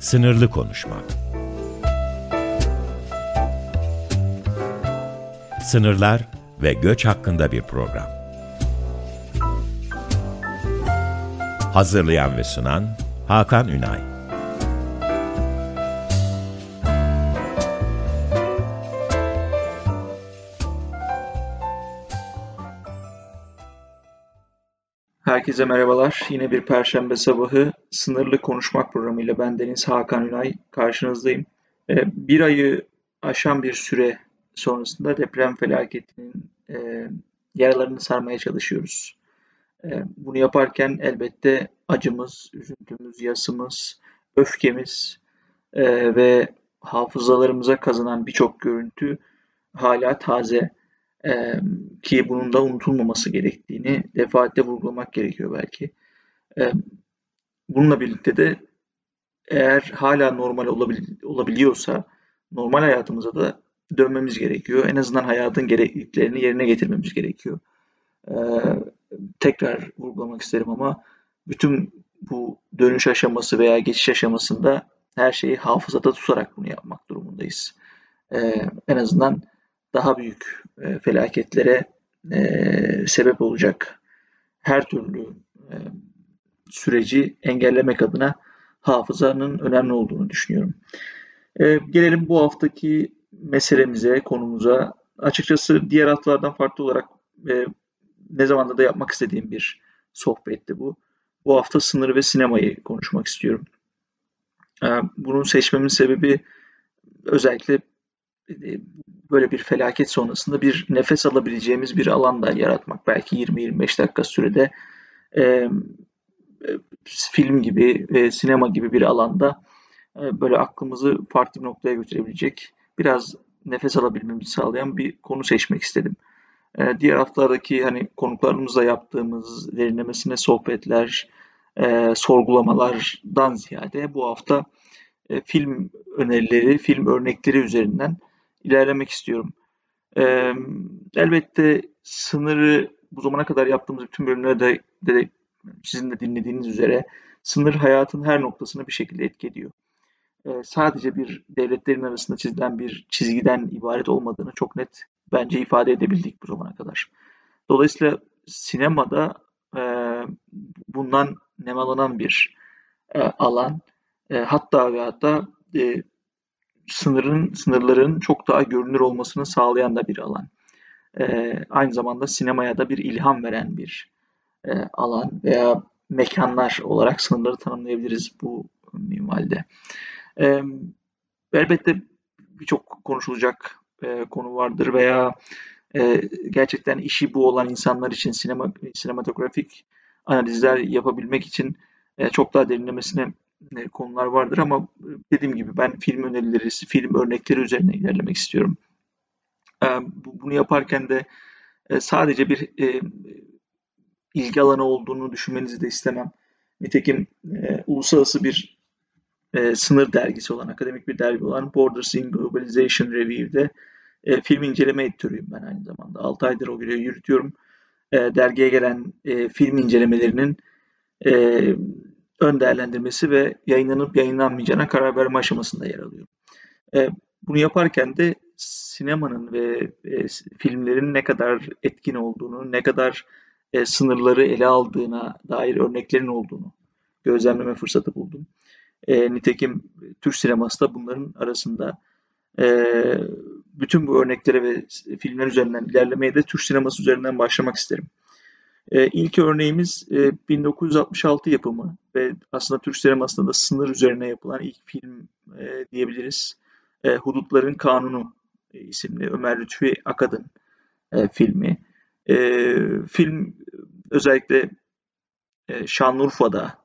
Sınırlı konuşma. Sınırlar ve göç hakkında bir program. Hazırlayan ve sunan Hakan Ünay. Herkese merhabalar. Yine bir perşembe sabahı sınırlı konuşmak programıyla ben Deniz Hakan Ünay karşınızdayım. Ee, bir ayı aşan bir süre sonrasında deprem felaketinin e, yaralarını sarmaya çalışıyoruz. E, bunu yaparken elbette acımız, üzüntümüz, yasımız, öfkemiz e, ve hafızalarımıza kazınan birçok görüntü hala taze e, ki bunun da unutulmaması gerektiğini defaatle vurgulamak gerekiyor belki. E, bununla birlikte de eğer hala normal olabil, olabiliyorsa normal hayatımıza da dönmemiz gerekiyor. En azından hayatın gerekliliklerini yerine getirmemiz gerekiyor. E, tekrar vurgulamak isterim ama bütün bu dönüş aşaması veya geçiş aşamasında her şeyi hafızada tutarak bunu yapmak durumundayız. E, en azından daha büyük e, felaketlere e, sebep olacak her türlü e, süreci engellemek adına hafızanın önemli olduğunu düşünüyorum. Gelelim bu haftaki meselemize, konumuza. Açıkçası diğer haftalardan farklı olarak ne zamanda da yapmak istediğim bir sohbetti bu. Bu hafta sınır ve sinemayı konuşmak istiyorum. Bunun seçmemin sebebi özellikle böyle bir felaket sonrasında bir nefes alabileceğimiz bir alanda yaratmak. Belki 20-25 dakika sürede e, film gibi, e, sinema gibi bir alanda e, böyle aklımızı farklı bir noktaya götürebilecek, biraz nefes alabilmemizi sağlayan bir konu seçmek istedim. E, diğer haftalardaki hani konuklarımızla yaptığımız derinlemesine sohbetler, e, sorgulamalardan ziyade bu hafta e, film önerileri, film örnekleri üzerinden ilerlemek istiyorum. Ee, elbette sınırı bu zamana kadar yaptığımız bütün bölümlerde de sizin de dinlediğiniz üzere sınır hayatın her noktasına bir şekilde etki ediyor. Ee, sadece bir devletlerin arasında çizilen bir çizgiden ibaret olmadığını çok net bence ifade edebildik bu zamana kadar. Dolayısıyla sinemada e, bundan nemalanan bir e, alan. E, hatta ve hatta e, sınırın sınırların çok daha görünür olmasını sağlayan da bir alan. E, aynı zamanda sinemaya da bir ilham veren bir e, alan veya mekanlar olarak sınırları tanımlayabiliriz bu minvalde. E, elbette birçok konuşulacak e, konu vardır veya e, gerçekten işi bu olan insanlar için sinema sinematografik analizler yapabilmek için e, çok daha derinlemesine konular vardır ama e, dediğim gibi ben film önerileri, film örnekleri üzerine ilerlemek istiyorum. E, bunu yaparken de sadece bir ilgi alanı olduğunu düşünmenizi de istemem. Nitekim uluslararası bir sınır dergisi olan, akademik bir dergi olan Borders in Globalization Review'de film inceleme editörüyüm ben aynı zamanda. 6 aydır o görevi yürütüyorum. dergiye gelen film incelemelerinin ön değerlendirmesi ve yayınlanıp yayınlanmayacağına karar verme aşamasında yer alıyor. E, bunu yaparken de sinemanın ve e, filmlerin ne kadar etkin olduğunu, ne kadar e, sınırları ele aldığına dair örneklerin olduğunu gözlemleme fırsatı buldum. Nitekim Türk sineması da bunların arasında. Bütün bu örneklere ve filmler üzerinden ilerlemeye de Türk sineması üzerinden başlamak isterim. E, ilk örneğimiz e, 1966 yapımı ve aslında Türk sinemasında da sınır üzerine yapılan ilk film e, diyebiliriz. E, Hudutların Kanunu e, isimli Ömer Lütfi Akad'ın e, filmi. E, film özellikle e, Şanlıurfa'da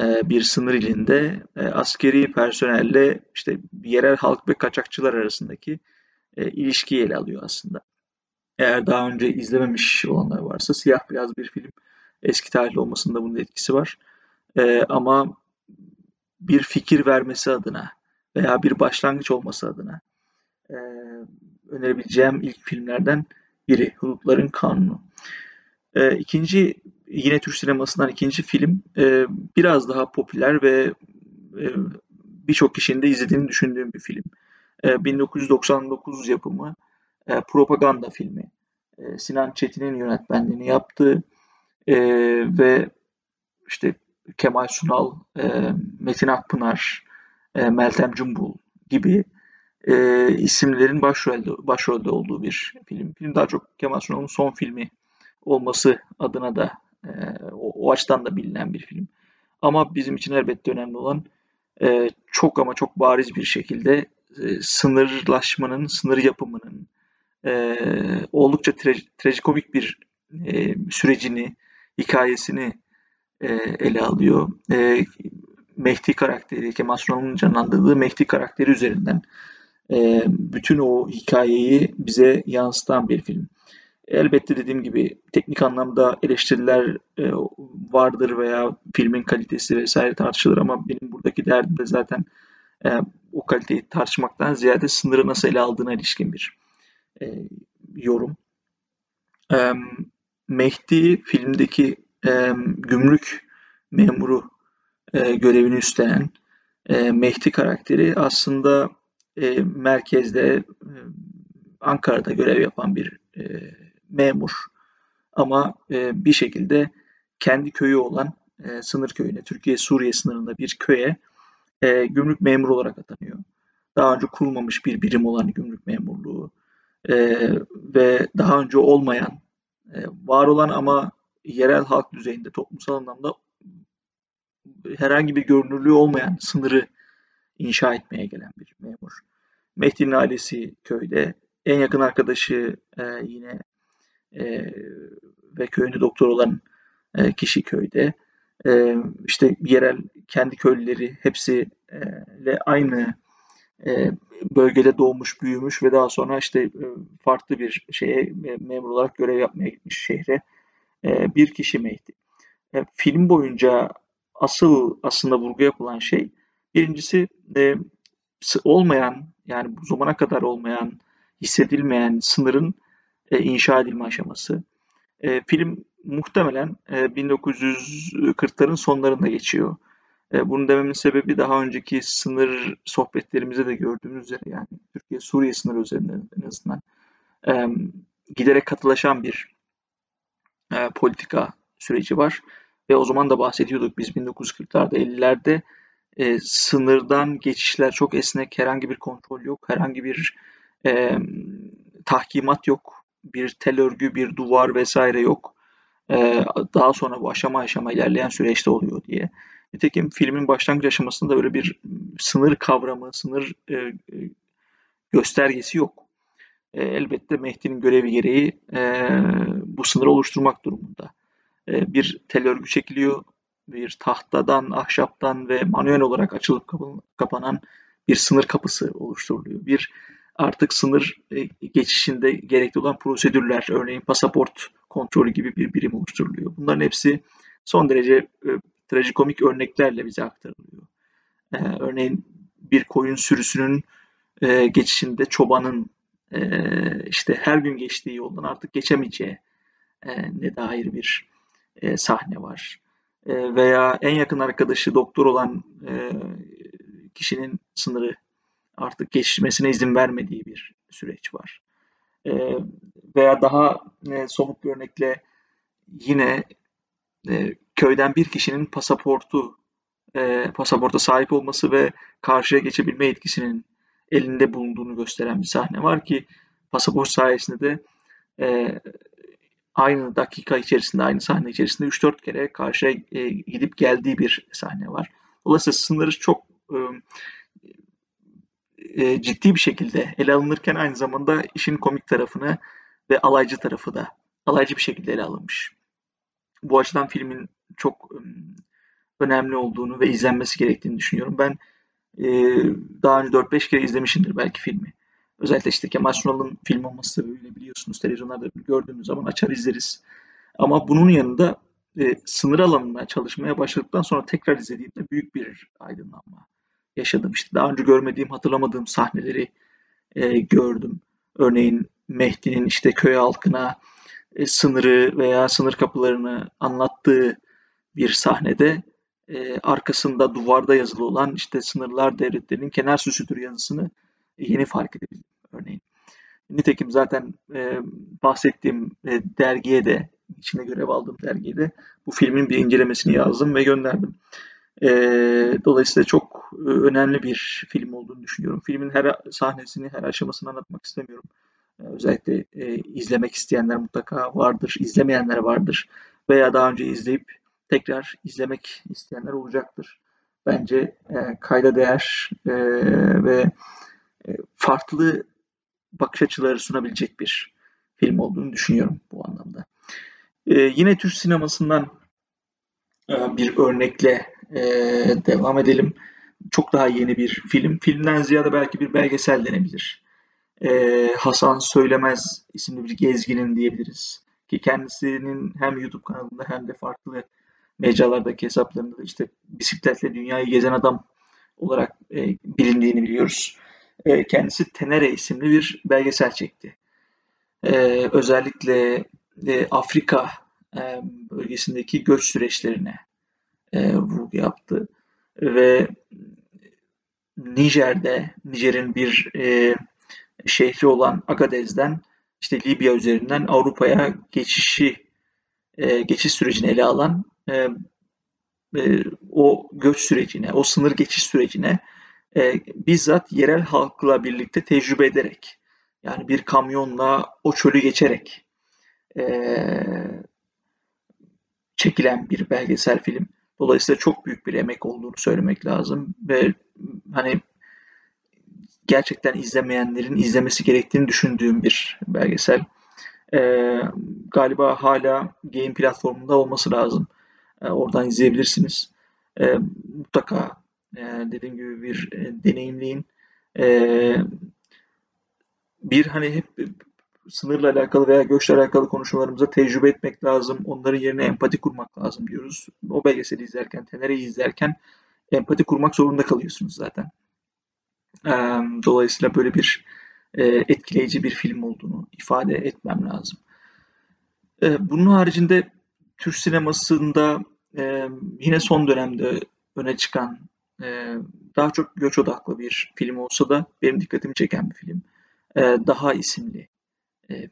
e, bir sınır ilinde e, askeri personelle işte yerel halk ve kaçakçılar arasındaki e, ilişkiyi ele alıyor aslında. Eğer daha önce izlememiş olanlar varsa siyah beyaz bir film eski tarihli olmasında bunun etkisi var. Ee, ama bir fikir vermesi adına veya bir başlangıç olması adına e, önerebileceğim ilk filmlerden biri Hudutların Kanunu. E, ikinci yine Türk sinemasından ikinci film e, biraz daha popüler ve e, birçok kişinin de izlediğini düşündüğüm bir film. 1999 yapımı propaganda filmi. Sinan Çetin'in yönetmenliğini yaptığı ve işte Kemal Sunal, Metin Akpınar, Meltem Cumbul gibi isimlerin başrolde, başrolde olduğu bir film. Film daha çok Kemal Sunal'ın son filmi olması adına da o, o açıdan da bilinen bir film. Ama bizim için elbette önemli olan e, çok ama çok bariz bir şekilde e, sınırlaşmanın, sınır yapımının e, oldukça tra- trajikomik bir e, sürecini, hikayesini e, ele alıyor. E, Mehdi karakteri, Kemal Sunal'ın canlandırdığı Mehdi karakteri üzerinden e, bütün o hikayeyi bize yansıtan bir film. Elbette dediğim gibi teknik anlamda eleştiriler e, vardır veya filmin kalitesi vesaire tartışılır ama benim buradaki derdim de zaten e, o kaliteyi tartışmaktan ziyade sınırı nasıl ele aldığına ilişkin bir e, yorum. E, Mehdi filmdeki e, gümrük memuru e, görevini üstlenen e, Mehdi karakteri aslında e, merkezde e, Ankara'da görev yapan bir e, memur ama e, bir şekilde kendi köyü olan e, sınır köyüne, Türkiye-Suriye sınırında bir köye e, gümrük memuru olarak atanıyor. Daha önce kurulmamış bir birim olan gümrük memurluğu e, ve daha önce olmayan, e, var olan ama yerel halk düzeyinde toplumsal anlamda herhangi bir görünürlüğü olmayan sınırı inşa etmeye gelen bir memur. Mehdi'nin ailesi köyde, en yakın arkadaşı e, yine e, ve köyünde doktor olan e, kişi köyde. E, işte yerel kendi köylüleri hepsiyle aynı bölgede doğmuş, büyümüş ve daha sonra işte e, farklı bir şeye e, memur olarak görev yapmaya gitmiş şehre e, bir kişi Mehdi. E, film boyunca asıl aslında vurgu yapılan şey birincisi e, olmayan yani bu zamana kadar olmayan hissedilmeyen sınırın e, inşa edilme aşaması. E, film muhtemelen e, 1940'ların sonlarında geçiyor. E, bunu dememin sebebi daha önceki sınır sohbetlerimizde de gördüğümüz üzere yani Türkiye-Suriye sınırı üzerinden en azından e, giderek katılaşan bir e, politika süreci var. Ve o zaman da bahsediyorduk biz 1940'larda 50'lerde e, sınırdan geçişler çok esnek, herhangi bir kontrol yok, herhangi bir e, tahkimat yok bir tel örgü, bir duvar vesaire yok. Ee, daha sonra bu aşama aşama ilerleyen süreçte oluyor diye. Nitekim filmin başlangıç aşamasında öyle bir sınır kavramı, sınır e, e, göstergesi yok. E, elbette Mehdi'nin görevi gereği e, bu sınırı oluşturmak durumunda. E, bir tel örgü çekiliyor, bir tahtadan, ahşaptan ve manuel olarak açılıp kapanan bir sınır kapısı oluşturuluyor. Bir artık sınır e, geçişinde gerekli olan prosedürler, örneğin pasaport kontrolü gibi bir birim oluşturuluyor. Bunların hepsi son derece e, trajikomik örneklerle bize aktarılıyor. E, örneğin bir koyun sürüsünün e, geçişinde çobanın e, işte her gün geçtiği yoldan artık geçemeyeceği e, ne dair bir e, sahne var. E, veya en yakın arkadaşı doktor olan e, kişinin sınırı artık geçmesine izin vermediği bir süreç var. E, veya daha e, somut bir örnekle yine e, köyden bir kişinin pasaportu e, pasaporta sahip olması ve karşıya geçebilme etkisinin elinde bulunduğunu gösteren bir sahne var ki pasaport sayesinde de e, aynı dakika içerisinde, aynı sahne içerisinde 3-4 kere karşıya e, gidip geldiği bir sahne var. Dolayısıyla sınırı çok e, e, ciddi bir şekilde ele alınırken aynı zamanda işin komik tarafını ve alaycı tarafı da alaycı bir şekilde ele alınmış. Bu açıdan filmin çok önemli olduğunu ve izlenmesi gerektiğini düşünüyorum. Ben e, daha önce 4-5 kere izlemişimdir belki filmi. Özellikle işte Kemal Sunal'ın film olması sebebiyle biliyorsunuz televizyonlarda gördüğümüz zaman açar izleriz. Ama bunun yanında e, sınır alanına çalışmaya başladıktan sonra tekrar izlediğimde büyük bir aydınlanma yaşadım. İşte daha önce görmediğim, hatırlamadığım sahneleri e, gördüm. Örneğin Mehdi'nin işte köy halkına e, sınırı veya sınır kapılarını anlattığı bir sahnede e, arkasında duvarda yazılı olan işte sınırlar devletlerinin kenar süsüdür yazısını yeni fark edebildim örneğin. Nitekim zaten e, bahsettiğim e, dergiye de içine görev aldığım dergiye de bu filmin bir incelemesini yazdım ve gönderdim. E, dolayısıyla çok e, önemli bir film olduğunu düşünüyorum. Filmin her sahnesini, her aşamasını anlatmak istemiyorum. E, özellikle e, izlemek isteyenler mutlaka vardır, izlemeyenler vardır veya daha önce izleyip tekrar izlemek isteyenler olacaktır. Bence e, kayda değer e, ve e, farklı bakış açıları sunabilecek bir film olduğunu düşünüyorum bu anlamda. E, yine Türk sinemasından e, bir örnekle e, devam edelim. Çok daha yeni bir film. Filmden ziyade belki bir belgesel denebilir. E, Hasan Söylemez isimli bir gezginin diyebiliriz. Ki kendisinin hem YouTube kanalında hem de farklı mecralardaki hesaplarında da işte bisikletle dünyayı gezen adam olarak e, bilindiğini biliyoruz. E, kendisi Tenere isimli bir belgesel çekti. E, özellikle e, Afrika e, bölgesindeki göç süreçlerine e, vurgu yaptı ve Nijer'de, Nijer'in bir e, şehri olan Agadez'den işte Libya üzerinden Avrupa'ya geçişi e, geçiş sürecini ele alan e, e, o göç sürecine, o sınır geçiş sürecine e, bizzat yerel halkla birlikte tecrübe ederek, yani bir kamyonla o çölü geçerek e, çekilen bir belgesel film. Dolayısıyla çok büyük bir emek olduğunu söylemek lazım ve hani gerçekten izlemeyenlerin izlemesi gerektiğini düşündüğüm bir belgesel. Ee, galiba hala Game platformunda olması lazım. Ee, oradan izleyebilirsiniz. Ee, mutlaka e, dediğim gibi bir e, deneyimleyin. Bir hani hep sınırla alakalı veya göçle alakalı konuşmalarımıza tecrübe etmek lazım. Onların yerine empati kurmak lazım diyoruz. O belgeseli izlerken, Tenere'yi izlerken empati kurmak zorunda kalıyorsunuz zaten. Dolayısıyla böyle bir e, etkileyici bir film olduğunu ifade etmem lazım. E, bunun haricinde Türk sinemasında e, yine son dönemde öne çıkan daha çok göç odaklı bir film olsa da benim dikkatimi çeken bir film. Daha isimli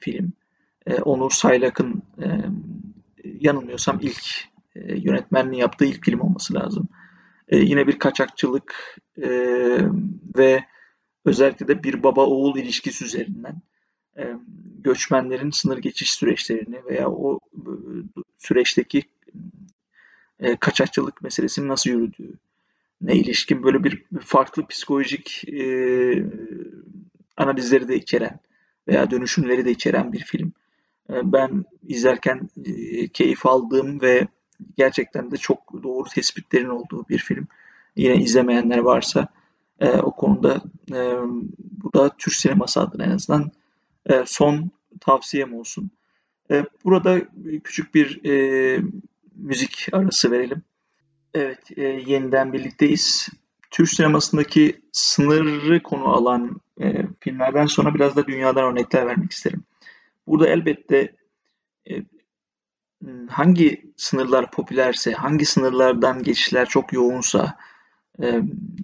film. Onur Saylak'ın yanılmıyorsam ilk yönetmenliği yaptığı ilk film olması lazım. Yine bir kaçakçılık ve özellikle de bir baba oğul ilişkisi üzerinden e, göçmenlerin sınır geçiş süreçlerini veya o e, süreçteki e, kaçakçılık meselesinin nasıl yürüdüğü ne ilişkin böyle bir farklı psikolojik e, analizleri de içeren veya dönüşümleri de içeren bir film. E, ben izlerken e, keyif aldığım ve gerçekten de çok doğru tespitlerin olduğu bir film. Yine izlemeyenler varsa e, o konuda e, bu da Türk sineması adına en azından e, son tavsiyem olsun. E, burada küçük bir e, müzik arası verelim. Evet, e, yeniden birlikteyiz. Türk sinemasındaki sınırı konu alan e, filmlerden sonra biraz da dünyadan örnekler vermek isterim. Burada elbette e, hangi sınırlar popülerse, hangi sınırlardan geçişler çok yoğunsa, e,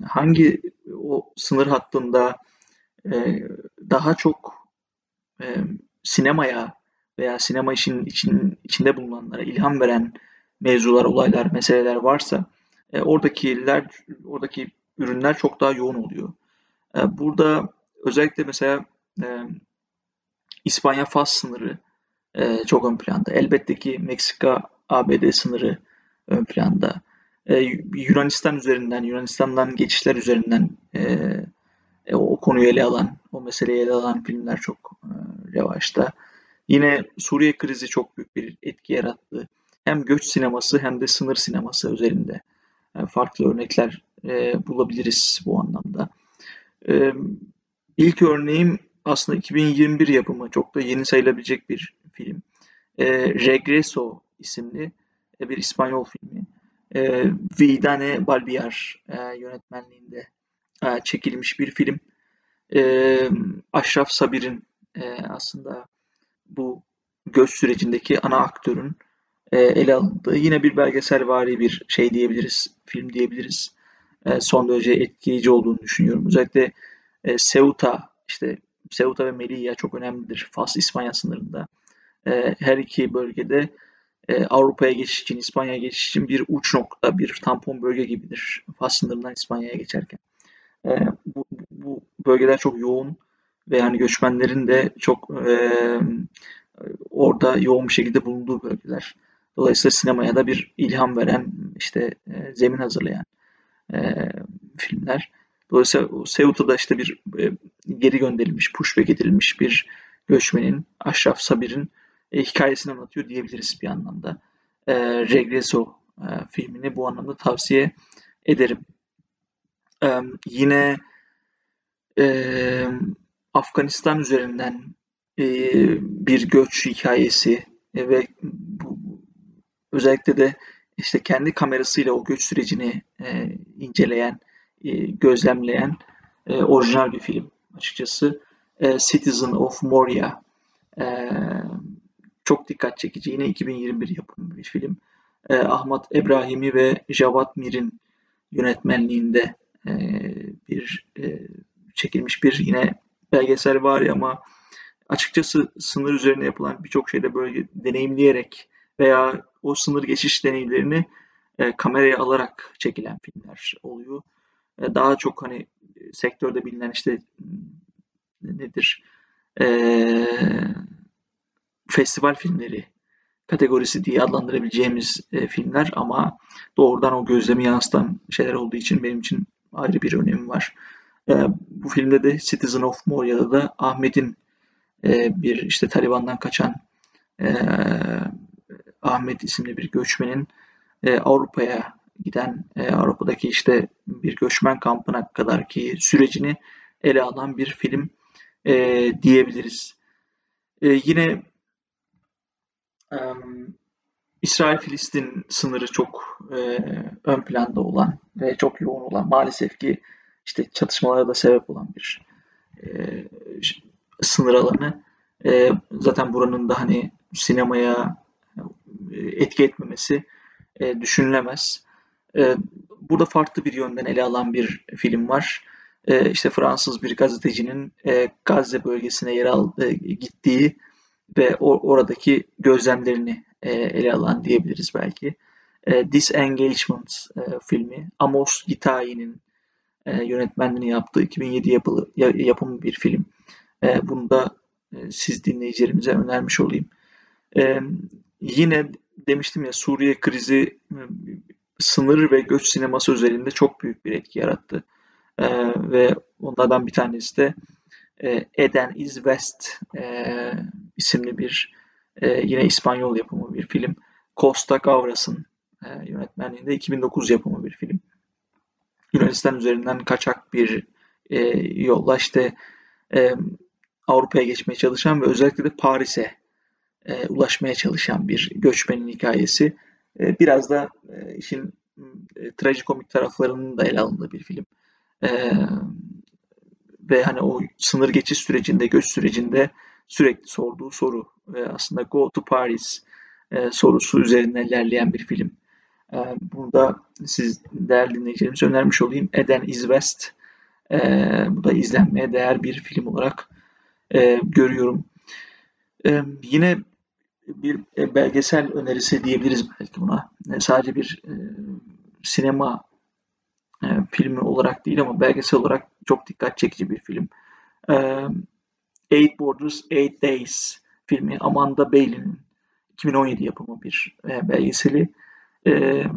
hangi o sınır hattında e, daha çok e, sinemaya veya sinema işin için, içinde bulunanlara ilham veren mevzular, olaylar, meseleler varsa e, oradakiler, oradaki ürünler çok daha yoğun oluyor. E, burada özellikle mesela e, İspanya-Fas sınırı e, çok ön planda. Elbette ki Meksika-ABD sınırı ön planda e, Yunanistan üzerinden, Yunanistan'dan geçişler üzerinden e, e, o konuyu ele alan, o meseleyi ele alan filmler çok e, revaçta. Yine Suriye krizi çok büyük bir etki yarattı. Hem göç sineması hem de sınır sineması üzerinde e, farklı örnekler e, bulabiliriz bu anlamda. E, ilk örneğim aslında 2021 yapımı, çok da yeni sayılabilecek bir film. Regreso isimli bir İspanyol filmi Vidane Balbiar yönetmenliğinde çekilmiş bir film. Aşraf Sabir'in aslında bu göç sürecindeki ana aktörün e, ele alındığı yine bir belgeselvari bir şey diyebiliriz, film diyebiliriz. E, son derece etkileyici olduğunu düşünüyorum. Özellikle e, Ceuta, işte Ceuta ve Melilla çok önemlidir Fas İspanya sınırında. E, her iki bölgede e, Avrupa'ya geçiş için, İspanya'ya geçiş için bir uç nokta, bir tampon bölge gibidir Fas sınırından İspanya'ya geçerken. Bu, bu bölgeler çok yoğun ve yani göçmenlerin de çok e, orada yoğun bir şekilde bulunduğu bölgeler. Dolayısıyla sinemaya da bir ilham veren, işte e, zemin hazırlayan e, filmler. Dolayısıyla Ceuta'da işte bir e, geri gönderilmiş, pushback edilmiş bir göçmenin, Aşraf Sabir'in e, hikayesini anlatıyor diyebiliriz bir anlamda. E, Regreso e, filmini bu anlamda tavsiye ederim. E, yine e, Afganistan üzerinden e, bir göç hikayesi e, ve bu, özellikle de işte kendi kamerasıyla o göç sürecini e, inceleyen, e, gözlemleyen e, orijinal bir film açıkçası. E, Citizen of Moria e, çok dikkat çekici. Yine 2021 yapımı bir film. E, Ahmet Ebrahimi ve Javad Mir'in yönetmenliğinde e, bir e, çekilmiş bir yine belgesel var ya ama açıkçası sınır üzerine yapılan birçok şeyde böyle deneyimleyerek veya o sınır geçiş deneyimlerini e, kameraya alarak çekilen filmler oluyor. E, daha çok hani sektörde bilinen işte nedir e, festival filmleri kategorisi diye adlandırabileceğimiz e, filmler ama doğrudan o gözlemi yansıtan şeyler olduğu için benim için ayrı bir önemi var. E, bu filmde de Citizen of Moria'da da Ahmet'in e, bir işte Taliban'dan kaçan e, Ahmet isimli bir göçmenin e, Avrupa'ya giden e, Avrupa'daki işte bir göçmen kampına kadar ki sürecini ele alan bir film e, diyebiliriz. E, yine e, İsrail-Filistin sınırı çok e, ön planda olan ve çok yoğun olan maalesef ki işte çatışmalara da sebep olan bir e, sınır alanı. E, zaten buranın da hani sinemaya etki etmemesi e, düşünülemez. E, burada farklı bir yönden ele alan bir film var. E, işte Fransız bir gazetecinin e, Gazze bölgesine yer aldığı, gittiği ve or- oradaki gözlemlerini e, ele alan diyebiliriz belki. E, Disengagement e, filmi Amos Gitayi'nin e, yönetmenliğini yaptığı 2007 yapılı yapımı bir film. E, bunu da e, siz dinleyicilerimize önermiş olayım. E, yine demiştim ya Suriye krizi e, sınır ve göç sineması üzerinde çok büyük bir etki yarattı. E, ve onlardan bir tanesi de e, Eden is West e, isimli bir e, yine İspanyol yapımı bir film. Costa Gavras'ın e, yönetmenliğinde 2009 yapımı bir film. Yunanistan üzerinden kaçak bir e, yolla işte e, Avrupa'ya geçmeye çalışan ve özellikle de Paris'e e, ulaşmaya çalışan bir göçmenin hikayesi. E, biraz da e, işin e, trajikomik taraflarının da ele alındığı bir film. E, ve hani o sınır geçiş sürecinde, göç sürecinde sürekli sorduğu soru ve aslında Go to Paris e, sorusu üzerinden ilerleyen bir film. E, bunu da siz değerli dinleyicilerimize önermiş olayım. Eden is West. E, bu da izlenmeye değer bir film olarak e, görüyorum. E, yine bir e, belgesel önerisi diyebiliriz belki buna. E, sadece bir e, sinema filmi olarak değil ama belgesel olarak çok dikkat çekici bir film. Eight Borders, Eight Days filmi Amanda Bailey'nin 2017 yapımı bir belgeseli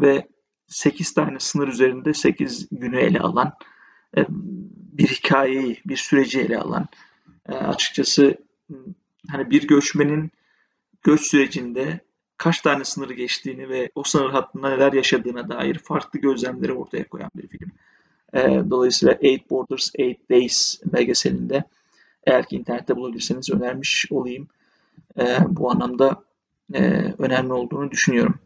ve 8 tane sınır üzerinde 8 günü ele alan bir hikayeyi, bir süreci ele alan açıkçası hani bir göçmenin göç sürecinde kaç tane sınırı geçtiğini ve o sınır hattında neler yaşadığına dair farklı gözlemleri ortaya koyan bir film. E, dolayısıyla Eight Borders, Eight Days belgeselinde eğer ki internette bulabilirseniz önermiş olayım. E, bu anlamda e, önemli olduğunu düşünüyorum.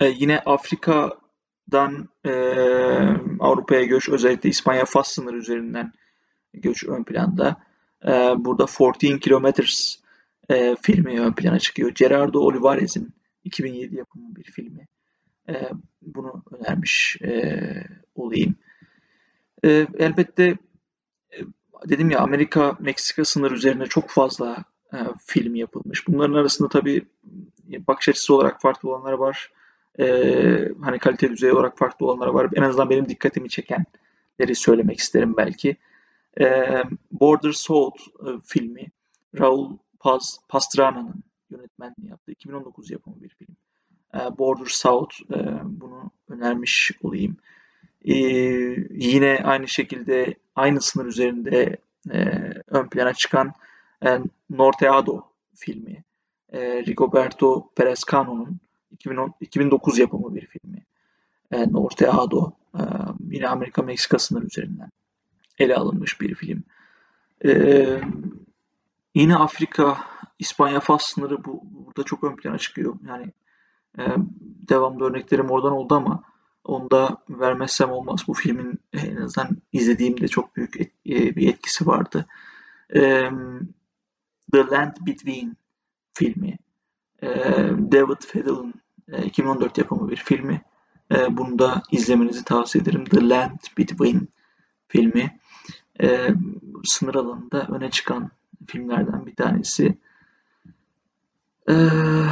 E, yine Afrika'dan e, Avrupa'ya göç özellikle İspanya Fas sınırı üzerinden göç ön planda. E, burada 14 Kilometers e, filmi ön plana çıkıyor. Gerardo Olivares'in 2007 yapımı bir filmi. E, bunu önermiş e, olayım. E, elbette e, dedim ya Amerika-Meksika sınır üzerine çok fazla e, film yapılmış. Bunların arasında tabii bakış açısı olarak farklı olanlar var. E, hani kalite düzeyi olarak farklı olanlar var. En azından benim dikkatimi çekenleri söylemek isterim belki. E, Border South e, filmi Raul Paz, Pastrana'nın yönetmenliği yaptığı 2019 yapımı bir film. E, Border South e, bunu önermiş olayım. E, yine aynı şekilde aynı sınır üzerinde e, ön plana çıkan e, Norteado filmi. E, Rigoberto Perez-Cano'nun 2009 yapımı bir filmi. E, Norteado e, yine Amerika-Meksika sınır üzerinden ele alınmış bir film. E, yine Afrika, İspanya Fas sınırı bu, burada çok ön plana çıkıyor. Yani e, devamlı örneklerim oradan oldu ama onu da vermezsem olmaz. Bu filmin en azından izlediğimde çok büyük et, e, bir etkisi vardı. E, The Land Between filmi. E, David Fiddel'ın e, 2014 yapımı bir filmi. E, bunu da izlemenizi tavsiye ederim. The Land Between filmi. E, sınır alanında öne çıkan filmlerden bir tanesi. E,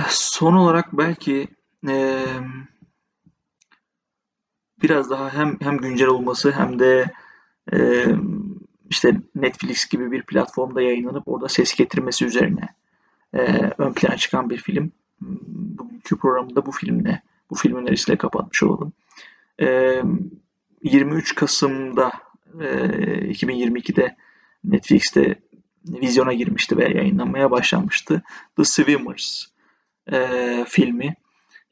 son olarak belki e, biraz daha hem hem güncel olması hem de e, işte Netflix gibi bir platformda yayınlanıp orada ses getirmesi üzerine e, ön plana çıkan bir film. Bugünkü programda bu filmle, bu film önerisiyle kapatmış olalım. E, 23 Kasım'da e, 2022'de Netflix'te vizyona girmişti ve yayınlanmaya başlanmıştı. The Swimmers e, filmi.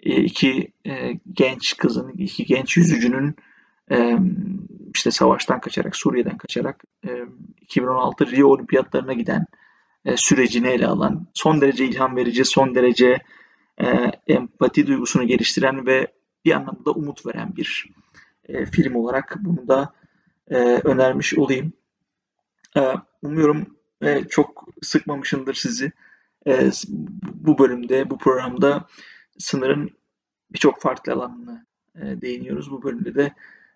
E, iki e, genç kızın, iki genç yüzücünün e, işte savaştan kaçarak, Suriye'den kaçarak e, 2016 Rio Olimpiyatlarına giden e, sürecini ele alan, son derece ilham verici, son derece e, empati duygusunu geliştiren ve bir anlamda da umut veren bir e, film olarak bunu da e, önermiş olayım. E, umuyorum e, çok sıkmamışımdır sizi. E, bu bölümde, bu programda sınırın birçok farklı alanına e, değiniyoruz. Bu bölümde de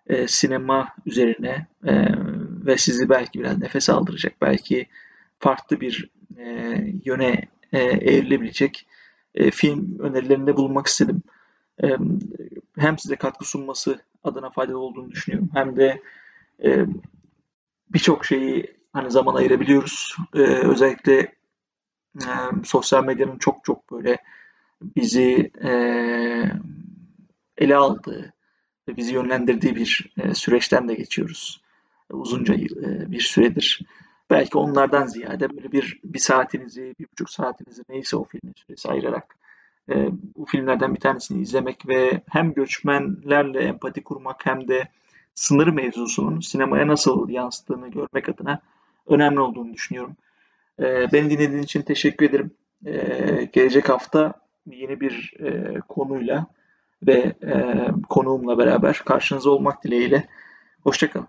e, sinema üzerine e, ve sizi belki biraz nefes aldıracak, belki farklı bir e, yöne e, evrilebilecek e, film önerilerinde bulunmak istedim. E, hem size katkı sunması adına faydalı olduğunu düşünüyorum. Hem de e, birçok şeyi hani zaman ayırabiliyoruz. E, özellikle e, sosyal medyanın çok çok böyle bizi e, ele aldığı ve bizi yönlendirdiği bir e, süreçten de geçiyoruz. Uzunca e, bir süredir. Belki onlardan ziyade böyle bir, bir saatinizi, bir buçuk saatinizi neyse o filmin süresi ayırarak e, bu filmlerden bir tanesini izlemek ve hem göçmenlerle empati kurmak hem de sınır mevzusunun sinemaya nasıl yansıttığını görmek adına önemli olduğunu düşünüyorum. E, beni dinlediğiniz için teşekkür ederim. E, gelecek hafta yeni bir e, konuyla ve e, konuğumla beraber karşınızda olmak dileğiyle. Hoşçakalın.